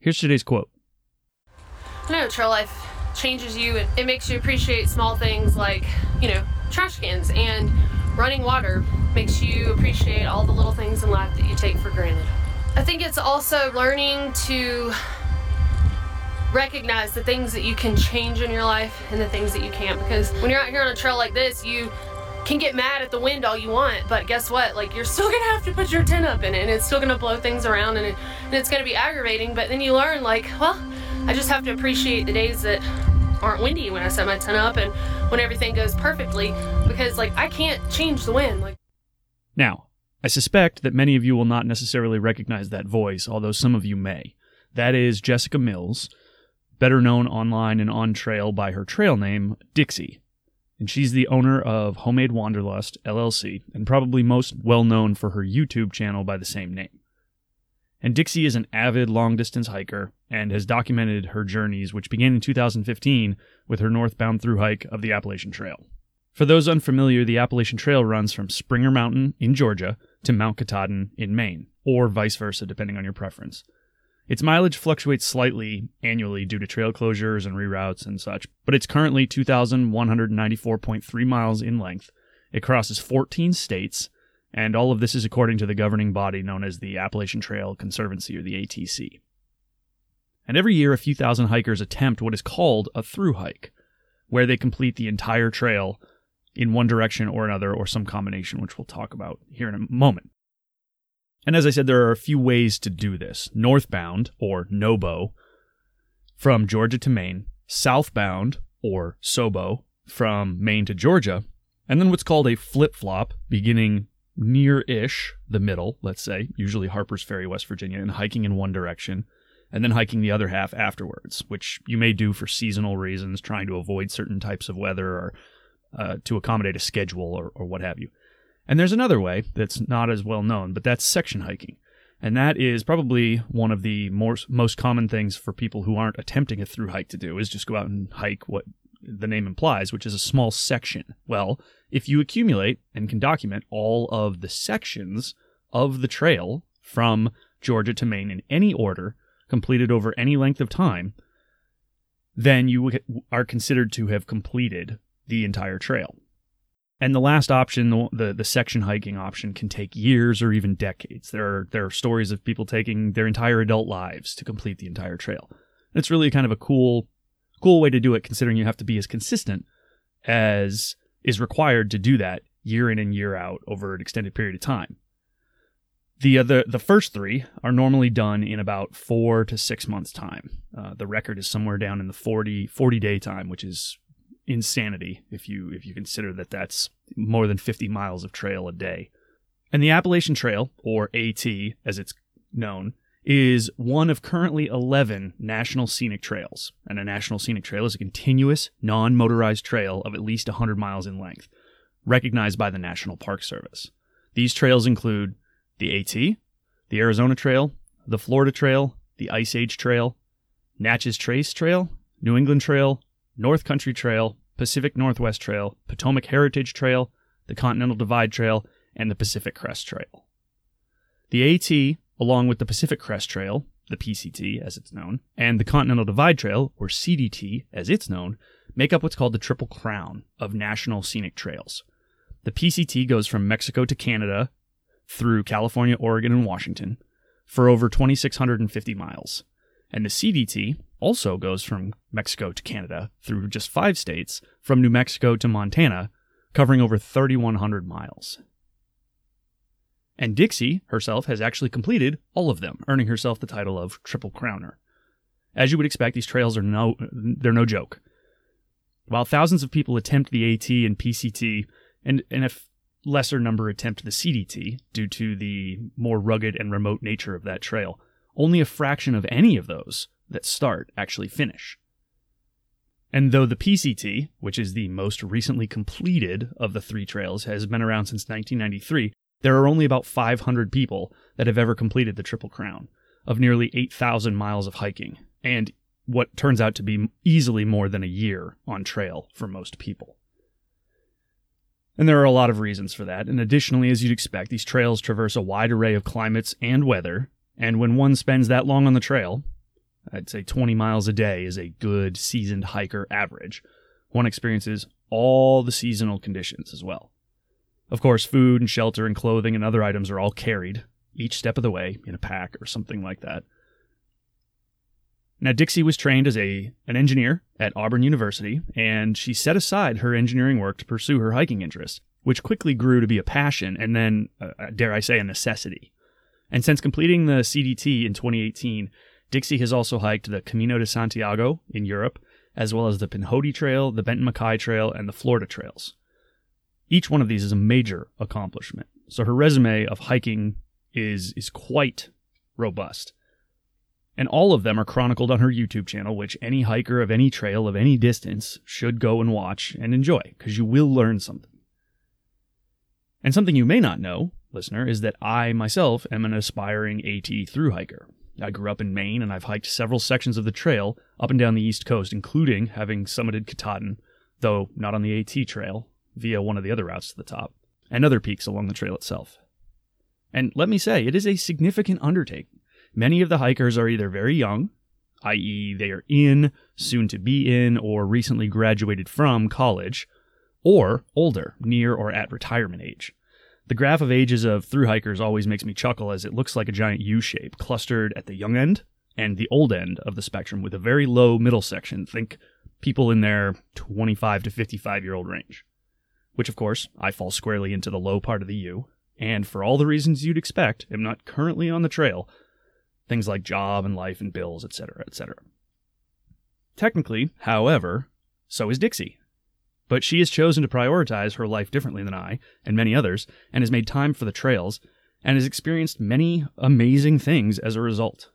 Here's today's quote. I know trail life changes you. It, it makes you appreciate small things like, you know, trash cans and running water makes you appreciate all the little things in life that you take for granted. I think it's also learning to recognize the things that you can change in your life and the things that you can't because when you're out here on a trail like this, you can get mad at the wind all you want, but guess what? Like you're still gonna have to put your tent up in it, and it's still gonna blow things around, and, it, and it's gonna be aggravating. But then you learn, like, well, I just have to appreciate the days that aren't windy when I set my tent up, and when everything goes perfectly, because like I can't change the wind. Like Now, I suspect that many of you will not necessarily recognize that voice, although some of you may. That is Jessica Mills, better known online and on trail by her trail name, Dixie. And she's the owner of Homemade Wanderlust, LLC, and probably most well known for her YouTube channel by the same name. And Dixie is an avid long distance hiker and has documented her journeys, which began in 2015 with her northbound through hike of the Appalachian Trail. For those unfamiliar, the Appalachian Trail runs from Springer Mountain in Georgia to Mount Katahdin in Maine, or vice versa, depending on your preference. Its mileage fluctuates slightly annually due to trail closures and reroutes and such, but it's currently 2,194.3 miles in length. It crosses 14 states, and all of this is according to the governing body known as the Appalachian Trail Conservancy, or the ATC. And every year, a few thousand hikers attempt what is called a through hike, where they complete the entire trail in one direction or another, or some combination, which we'll talk about here in a moment. And as I said, there are a few ways to do this. Northbound, or NOBO, from Georgia to Maine, southbound, or SOBO, from Maine to Georgia, and then what's called a flip flop, beginning near ish, the middle, let's say, usually Harper's Ferry, West Virginia, and hiking in one direction, and then hiking the other half afterwards, which you may do for seasonal reasons, trying to avoid certain types of weather or uh, to accommodate a schedule or, or what have you. And there's another way that's not as well known, but that's section hiking. And that is probably one of the more, most common things for people who aren't attempting a through hike to do is just go out and hike what the name implies, which is a small section. Well, if you accumulate and can document all of the sections of the trail from Georgia to Maine in any order, completed over any length of time, then you are considered to have completed the entire trail. And the last option, the, the, the section hiking option, can take years or even decades. There are there are stories of people taking their entire adult lives to complete the entire trail. It's really kind of a cool cool way to do it, considering you have to be as consistent as is required to do that year in and year out over an extended period of time. The other, the first three are normally done in about four to six months' time. Uh, the record is somewhere down in the 40, 40 day time, which is insanity if you if you consider that that's more than 50 miles of trail a day. And the Appalachian Trail, or AT as it's known, is one of currently 11 national scenic trails. And a national scenic trail is a continuous, non motorized trail of at least 100 miles in length, recognized by the National Park Service. These trails include the AT, the Arizona Trail, the Florida Trail, the Ice Age Trail, Natchez Trace Trail, New England Trail, North Country Trail, Pacific Northwest Trail, Potomac Heritage Trail, the Continental Divide Trail, and the Pacific Crest Trail. The AT, along with the Pacific Crest Trail, the PCT as it's known, and the Continental Divide Trail, or CDT as it's known, make up what's called the Triple Crown of National Scenic Trails. The PCT goes from Mexico to Canada through California, Oregon, and Washington for over 2,650 miles. And the CDT also goes from Mexico to Canada through just five states, from New Mexico to Montana, covering over 3,100 miles. And Dixie herself has actually completed all of them, earning herself the title of Triple Crowner. As you would expect, these trails are no they're no joke. While thousands of people attempt the AT and PCT, and, and a lesser number attempt the CDT due to the more rugged and remote nature of that trail, only a fraction of any of those that start actually finish. And though the PCT, which is the most recently completed of the three trails, has been around since 1993, there are only about 500 people that have ever completed the Triple Crown of nearly 8,000 miles of hiking, and what turns out to be easily more than a year on trail for most people. And there are a lot of reasons for that. And additionally, as you'd expect, these trails traverse a wide array of climates and weather. And when one spends that long on the trail, I'd say 20 miles a day is a good seasoned hiker average. One experiences all the seasonal conditions as well. Of course, food and shelter and clothing and other items are all carried each step of the way in a pack or something like that. Now, Dixie was trained as a an engineer at Auburn University, and she set aside her engineering work to pursue her hiking interests, which quickly grew to be a passion and then, uh, dare I say, a necessity. And since completing the CDT in 2018, Dixie has also hiked the Camino de Santiago in Europe, as well as the Pinhoti Trail, the Benton MacKaye Trail, and the Florida Trails. Each one of these is a major accomplishment, so her resume of hiking is is quite robust. And all of them are chronicled on her YouTube channel, which any hiker of any trail of any distance should go and watch and enjoy, because you will learn something. And something you may not know, listener, is that I myself am an aspiring AT through hiker. I grew up in Maine and I've hiked several sections of the trail up and down the East Coast, including having summited Katahdin, though not on the AT trail, via one of the other routes to the top, and other peaks along the trail itself. And let me say, it is a significant undertaking. Many of the hikers are either very young, i.e., they are in, soon to be in, or recently graduated from college, or older, near or at retirement age. The graph of ages of through hikers always makes me chuckle as it looks like a giant U shape, clustered at the young end and the old end of the spectrum with a very low middle section. Think people in their 25 to 55 year old range. Which, of course, I fall squarely into the low part of the U, and for all the reasons you'd expect, am not currently on the trail, things like job and life and bills, etc., etc. Technically, however, so is Dixie. But she has chosen to prioritize her life differently than I and many others, and has made time for the trails, and has experienced many amazing things as a result.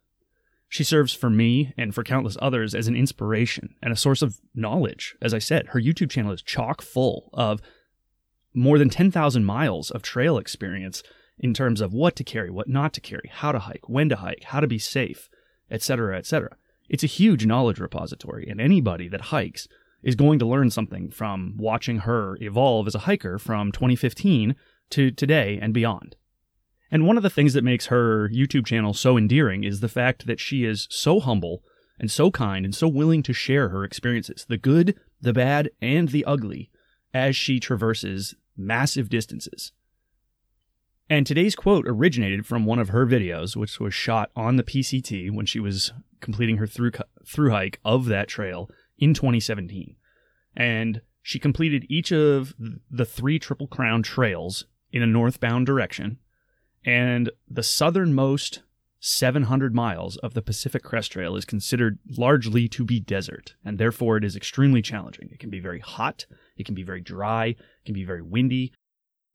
She serves for me and for countless others as an inspiration and a source of knowledge. As I said, her YouTube channel is chock full of more than 10,000 miles of trail experience in terms of what to carry, what not to carry, how to hike, when to hike, how to be safe, etc., etc. It's a huge knowledge repository, and anybody that hikes is going to learn something from watching her evolve as a hiker from 2015 to today and beyond. And one of the things that makes her YouTube channel so endearing is the fact that she is so humble and so kind and so willing to share her experiences, the good, the bad, and the ugly, as she traverses massive distances. And today's quote originated from one of her videos, which was shot on the PCT when she was completing her through, through hike of that trail in 2017. And she completed each of the three Triple Crown trails in a northbound direction. And the southernmost 700 miles of the Pacific Crest Trail is considered largely to be desert, and therefore it is extremely challenging. It can be very hot, it can be very dry, it can be very windy,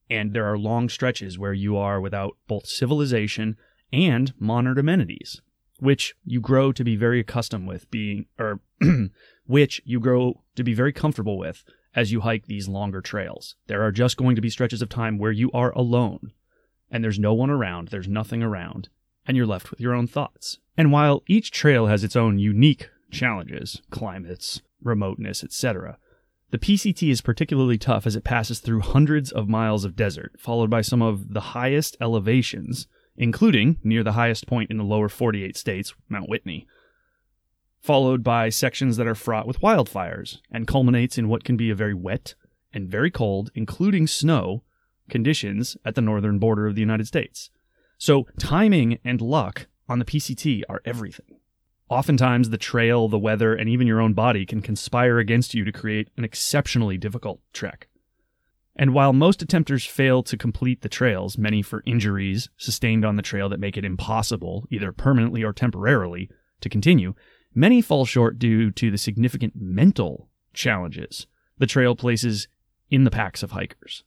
and there are long stretches where you are without both civilization and modern amenities, which you grow to be very accustomed with being, or which you grow to be very comfortable with as you hike these longer trails. There are just going to be stretches of time where you are alone, and there's no one around, there's nothing around, and you're left with your own thoughts. And while each trail has its own unique challenges, climates, remoteness, etc., the PCT is particularly tough as it passes through hundreds of miles of desert, followed by some of the highest elevations, including near the highest point in the lower 48 states, Mount Whitney, followed by sections that are fraught with wildfires, and culminates in what can be a very wet and very cold, including snow, conditions at the northern border of the United States. So, timing and luck on the PCT are everything. Oftentimes, the trail, the weather, and even your own body can conspire against you to create an exceptionally difficult trek. And while most attempters fail to complete the trails, many for injuries sustained on the trail that make it impossible, either permanently or temporarily, to continue, many fall short due to the significant mental challenges the trail places in the packs of hikers.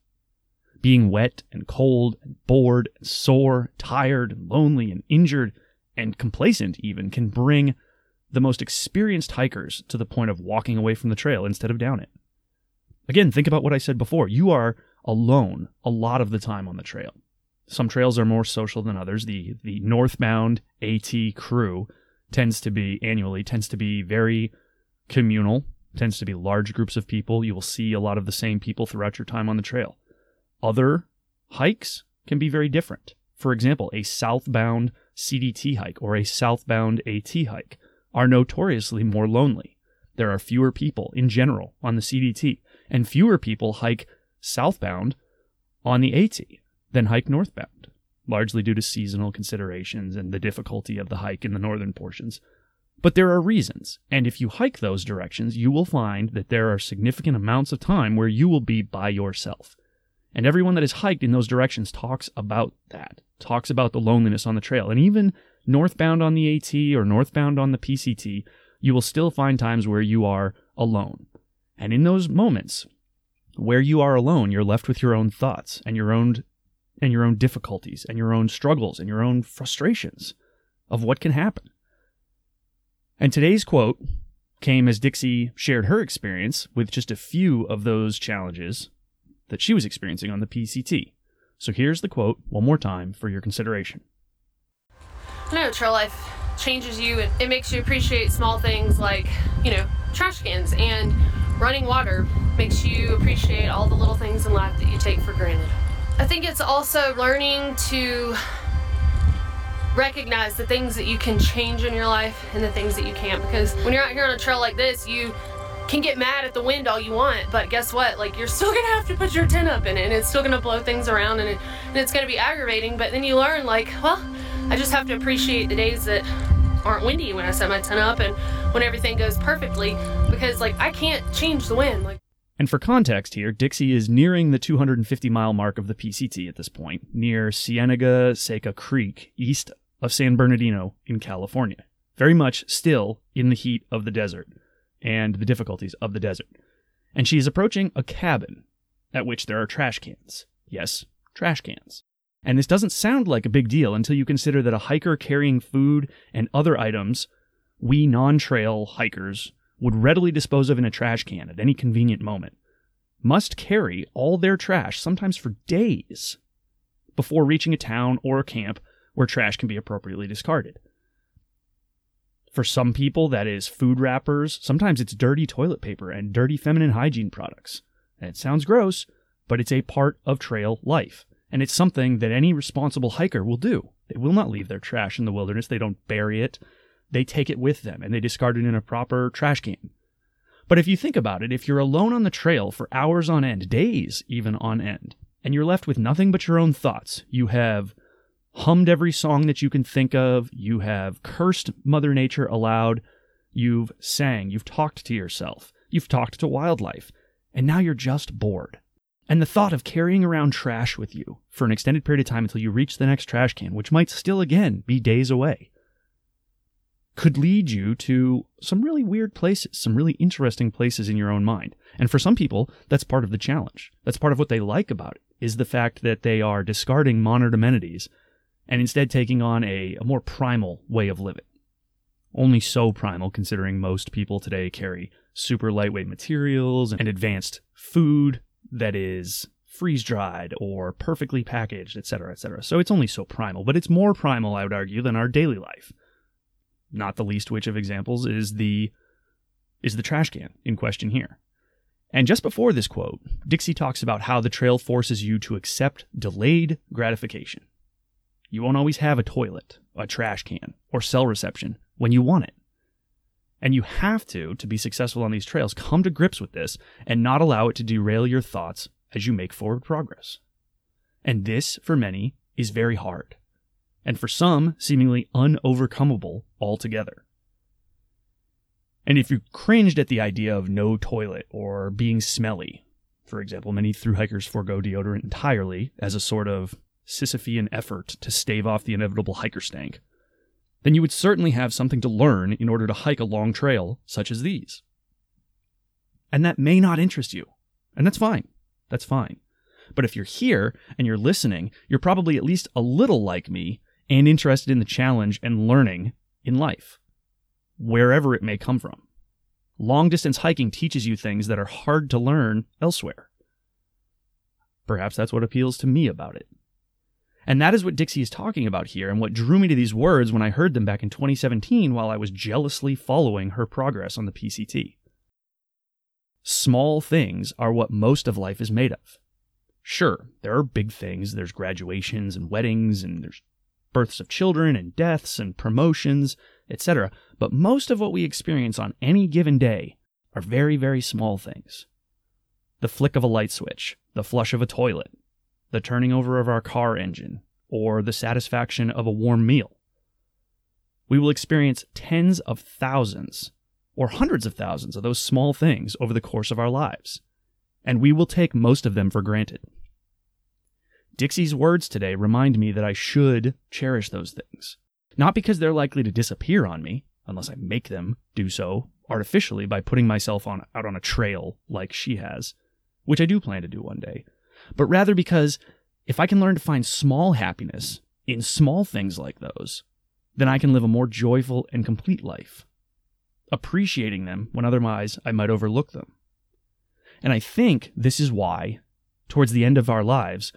Being wet and cold and bored and sore, tired and lonely and injured and complacent even can bring the most experienced hikers to the point of walking away from the trail instead of down it. Again, think about what I said before. You are alone a lot of the time on the trail. Some trails are more social than others. The the northbound AT crew tends to be annually tends to be very communal, tends to be large groups of people. You will see a lot of the same people throughout your time on the trail. Other hikes can be very different. For example, a southbound CDT hike or a southbound AT hike are notoriously more lonely. There are fewer people in general on the CDT, and fewer people hike southbound on the AT than hike northbound, largely due to seasonal considerations and the difficulty of the hike in the northern portions. But there are reasons, and if you hike those directions, you will find that there are significant amounts of time where you will be by yourself. And everyone that has hiked in those directions talks about that, talks about the loneliness on the trail. And even northbound on the AT or northbound on the PCT, you will still find times where you are alone. And in those moments where you are alone, you're left with your own thoughts and your own and your own difficulties and your own struggles and your own frustrations of what can happen. And today's quote came as Dixie shared her experience with just a few of those challenges that she was experiencing on the PCT. So here's the quote one more time for your consideration. I know trail life changes you. It, it makes you appreciate small things like, you know, trash cans and running water makes you appreciate all the little things in life that you take for granted. I think it's also learning to recognize the things that you can change in your life and the things that you can't because when you're out here on a trail like this, you can get mad at the wind all you want, but guess what? Like you're still gonna have to put your tent up in it, and it's still gonna blow things around, and, it, and it's gonna be aggravating. But then you learn, like, well, I just have to appreciate the days that aren't windy when I set my tent up, and when everything goes perfectly, because like I can't change the wind. Like And for context here, Dixie is nearing the 250 mile mark of the PCT at this point, near Cienega Seca Creek, east of San Bernardino in California. Very much still in the heat of the desert and the difficulties of the desert. And she is approaching a cabin at which there are trash cans. Yes, trash cans. And this doesn't sound like a big deal until you consider that a hiker carrying food and other items we non trail hikers would readily dispose of in a trash can at any convenient moment must carry all their trash, sometimes for days, before reaching a town or a camp where trash can be appropriately discarded. For some people, that is food wrappers. Sometimes it's dirty toilet paper and dirty feminine hygiene products. It sounds gross, but it's a part of trail life. And it's something that any responsible hiker will do. They will not leave their trash in the wilderness. They don't bury it. They take it with them and they discard it in a proper trash can. But if you think about it, if you're alone on the trail for hours on end, days even on end, and you're left with nothing but your own thoughts, you have hummed every song that you can think of, you have cursed Mother Nature aloud, you've sang, you've talked to yourself, you've talked to wildlife, and now you're just bored. And the thought of carrying around trash with you for an extended period of time until you reach the next trash can, which might still again be days away, could lead you to some really weird places, some really interesting places in your own mind. And for some people, that's part of the challenge. That's part of what they like about it, is the fact that they are discarding modern amenities and instead taking on a, a more primal way of living. Only so primal, considering most people today carry super lightweight materials and advanced food that is freeze dried or perfectly packaged, etc., etc. So it's only so primal, but it's more primal, I would argue, than our daily life. Not the least which of examples is the is the trash can in question here. And just before this quote, Dixie talks about how the trail forces you to accept delayed gratification. You won't always have a toilet, a trash can, or cell reception when you want it. And you have to, to be successful on these trails, come to grips with this and not allow it to derail your thoughts as you make forward progress. And this, for many, is very hard. And for some, seemingly unovercomable altogether. And if you cringed at the idea of no toilet or being smelly, for example, many through hikers forego deodorant entirely as a sort of Sisyphean effort to stave off the inevitable hiker stank, then you would certainly have something to learn in order to hike a long trail such as these. And that may not interest you, and that's fine. That's fine. But if you're here and you're listening, you're probably at least a little like me and interested in the challenge and learning in life, wherever it may come from. Long distance hiking teaches you things that are hard to learn elsewhere. Perhaps that's what appeals to me about it. And that is what Dixie is talking about here, and what drew me to these words when I heard them back in 2017 while I was jealously following her progress on the PCT. Small things are what most of life is made of. Sure, there are big things. There's graduations and weddings, and there's births of children and deaths and promotions, etc. But most of what we experience on any given day are very, very small things. The flick of a light switch, the flush of a toilet, the turning over of our car engine, or the satisfaction of a warm meal. We will experience tens of thousands or hundreds of thousands of those small things over the course of our lives, and we will take most of them for granted. Dixie's words today remind me that I should cherish those things. Not because they're likely to disappear on me, unless I make them do so artificially by putting myself on, out on a trail like she has, which I do plan to do one day, but rather because if I can learn to find small happiness in small things like those, then I can live a more joyful and complete life, appreciating them when otherwise I might overlook them. And I think this is why, towards the end of our lives,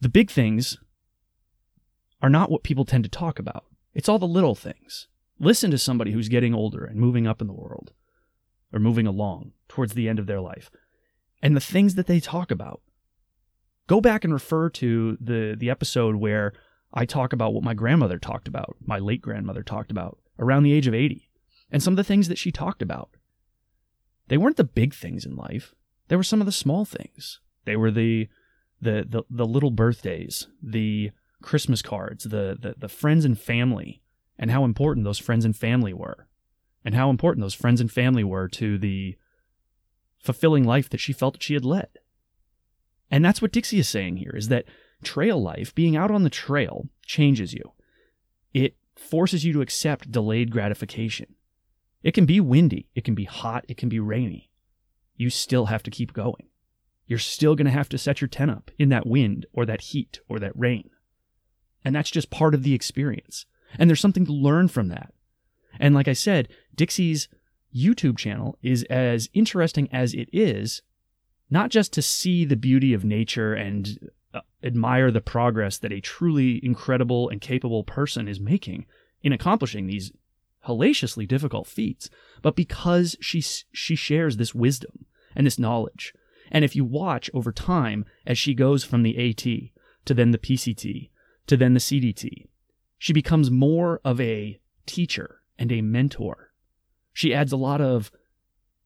the big things are not what people tend to talk about. It's all the little things. Listen to somebody who's getting older and moving up in the world, or moving along towards the end of their life, and the things that they talk about. Go back and refer to the, the episode where I talk about what my grandmother talked about, my late grandmother talked about, around the age of 80, and some of the things that she talked about. They weren't the big things in life, they were some of the small things. They were the the the, the little birthdays, the Christmas cards, the, the the friends and family, and how important those friends and family were, and how important those friends and family were to the fulfilling life that she felt that she had led. And that's what Dixie is saying here is that trail life, being out on the trail, changes you. It forces you to accept delayed gratification. It can be windy, it can be hot, it can be rainy. You still have to keep going. You're still going to have to set your tent up in that wind or that heat or that rain. And that's just part of the experience. And there's something to learn from that. And like I said, Dixie's YouTube channel is as interesting as it is, not just to see the beauty of nature and uh, admire the progress that a truly incredible and capable person is making in accomplishing these hellaciously difficult feats, but because she she shares this wisdom and this knowledge and if you watch over time as she goes from the AT to then the PCT to then the CDT, she becomes more of a teacher and a mentor. She adds a lot of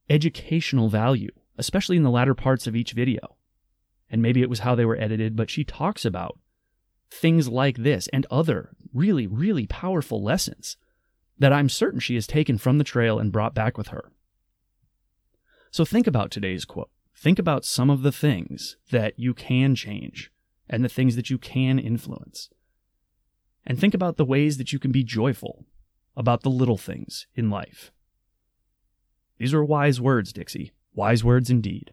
educational value, especially in the latter parts of each video. And maybe it was how they were edited, but she talks about things like this and other really, really powerful lessons that I'm certain she has taken from the trail and brought back with her. So think about today's quote think about some of the things that you can change and the things that you can influence. And think about the ways that you can be joyful about the little things in life. These are wise words, Dixie. Wise words indeed.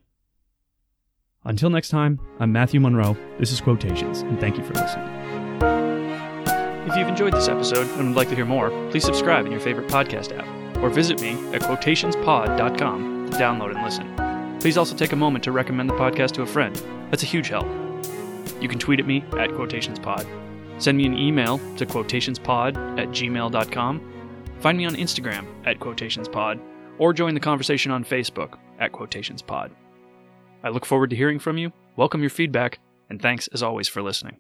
Until next time, I'm Matthew Monroe. This is Quotations, and thank you for listening. If you've enjoyed this episode and would like to hear more, please subscribe in your favorite podcast app or visit me at quotationspod.com to download and listen. Please also take a moment to recommend the podcast to a friend. That's a huge help. You can tweet at me at quotationspod. Send me an email to quotationspod at gmail.com. Find me on Instagram at quotationspod, or join the conversation on Facebook at quotationspod. I look forward to hearing from you, welcome your feedback, and thanks as always for listening.